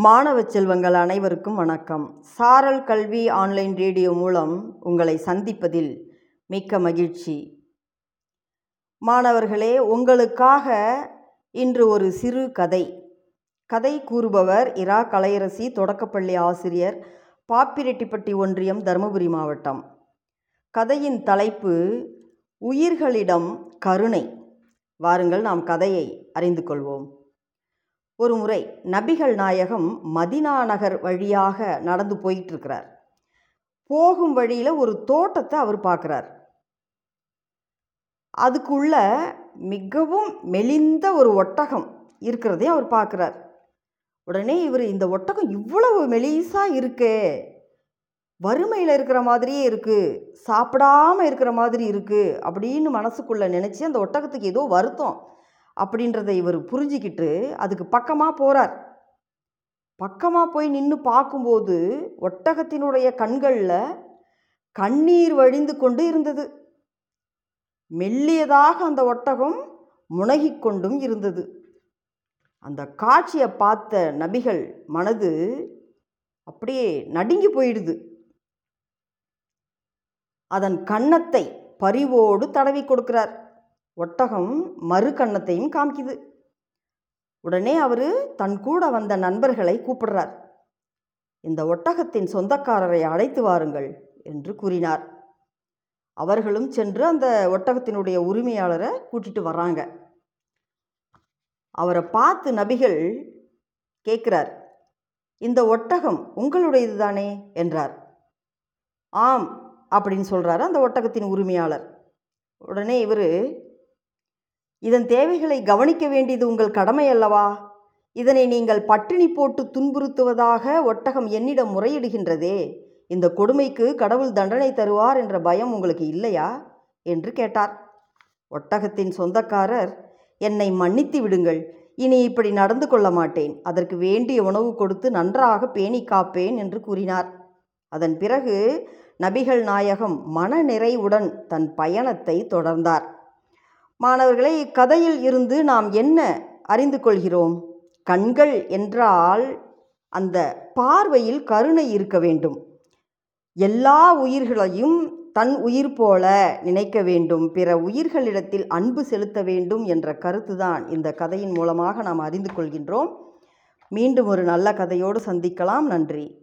மாணவ செல்வங்கள் அனைவருக்கும் வணக்கம். சாரல் கல்வி ஆன்லைன் ரேடியோ மூலம் உங்களை சந்திப்பதில் மிக்க மகிழ்ச்சி. மாணவர்களே உங்களுக்காக இன்று ஒரு சிறு கதை. கதை கூறுபவர் இரா கலையரசி தொடக்கப்பள்ளி ஆசிரியர் பாப்பிரெட்டிப்பட்டி ஒன்றியம் தருமபுரி மாவட்டம். கதையின் தலைப்பு உயிர்களிடம் கருணை. வாருங்கள் நாம் கதையை அறிந்து கொள்வோம். ஒரு முறை நபிகள் நாயகம் மதினா நகர் வழியாக நடந்து போயிட்டுருக்கிறார். போகும் வழியில் ஒரு தோட்டத்தை அவர் பார்க்குறார். அதுக்குள்ள மிகவும் மெலிந்த ஒரு ஒட்டகம் இருக்கிறதையும் அவர் பார்க்குறார். உடனே இவர் இந்த ஒட்டகம் இவ்வளவு மெலிசாக இருக்கே. வறுமையில் இருக்கிற மாதிரியே இருக்குது சாப்பிடாம இருக்கிற மாதிரி இருக்குது அப்படின்னு மனசுக்குள்ளே நினச்சி அந்த ஒட்டகத்துக்கு ஏதோ வருத்தம். அப்படின்றத இவர் புரிஞ்சிக்கிட்டு அதுக்கு பக்கமாக போகிறார் பக்கமாக போய் நின்று பார்க்கும்போது ஒட்டகத்தினுடைய கண்களில் கண்ணீர் வழிந்து கொண்டு இருந்தது. மெல்லியதாக அந்த ஒட்டகம் முனகிக் கொண்டும் இருந்தது. அந்த காட்சியை பார்த்த நபிகள் மனது அப்படியே நடுங்கி போயிடுது. அதன் கன்னத்தை பரிவோடு தடவி கொடுக்கிறார். ஒட்டகம் மறு கன்னத்தையும் காமிக்குது. உடனே அவர் தன் கூட வந்த நண்பர்களை கூப்பிடுறார். இந்த ஒட்டகத்தின் சொந்தக்காரரை அழைத்து வாருங்கள் என்று கூறினார். அவர்களும் சென்று அந்த ஒட்டகத்தினுடைய உரிமையாளரை கூட்டிட்டு வராங்க அவரை பார்த்து நபிகள் கேட்குறார் இந்த ஒட்டகம் உங்களுடையது தானே என்றார். ஆம் அப்படின்னு சொல்கிறாரு அந்த ஒட்டகத்தின் உரிமையாளர். உடனே இவர் இதன் தேவைகளை கவனிக்க வேண்டியது உங்கள் கடமை அல்லவா? இதனை நீங்கள் பட்டினி போட்டு துன்புறுத்துவதாக ஒட்டகம் என்னிடம் முறையிடுகின்றதே. இந்த கொடுமைக்கு கடவுள் தண்டனை தருவார் என்ற பயம் உங்களுக்கு இல்லையா? என்று கேட்டார். ஒட்டகத்தின் சொந்தக்காரர் என்னை மன்னித்து விடுங்கள். இனி இப்படி நடந்து கொள்ள மாட்டேன். அதற்கு வேண்டிய உணவு கொடுத்து நன்றாக பேணி காப்பேன் என்று கூறினார். அதன் பிறகு நபிகள் நாயகம் மன நிறைவுடன் தன் பயணத்தை தொடர்ந்தார். மாணவர்களை இக்கதையில் இருந்து நாம் என்ன அறிந்து கொள்கிறோம்? கண்கள் என்றால் அந்த பார்வையில் கருணை இருக்க வேண்டும். எல்லா உயிர்களையும் தன் உயிர் போல நினைக்க வேண்டும். பிற உயிர்களிடத்தில் அன்பு செலுத்த வேண்டும் என்ற கருத்துதான் இந்த கதையின் மூலமாக நாம் அறிந்து கொள்கின்றோம். மீண்டும் ஒரு நல்ல கதையோடு சந்திக்கலாம். நன்றி.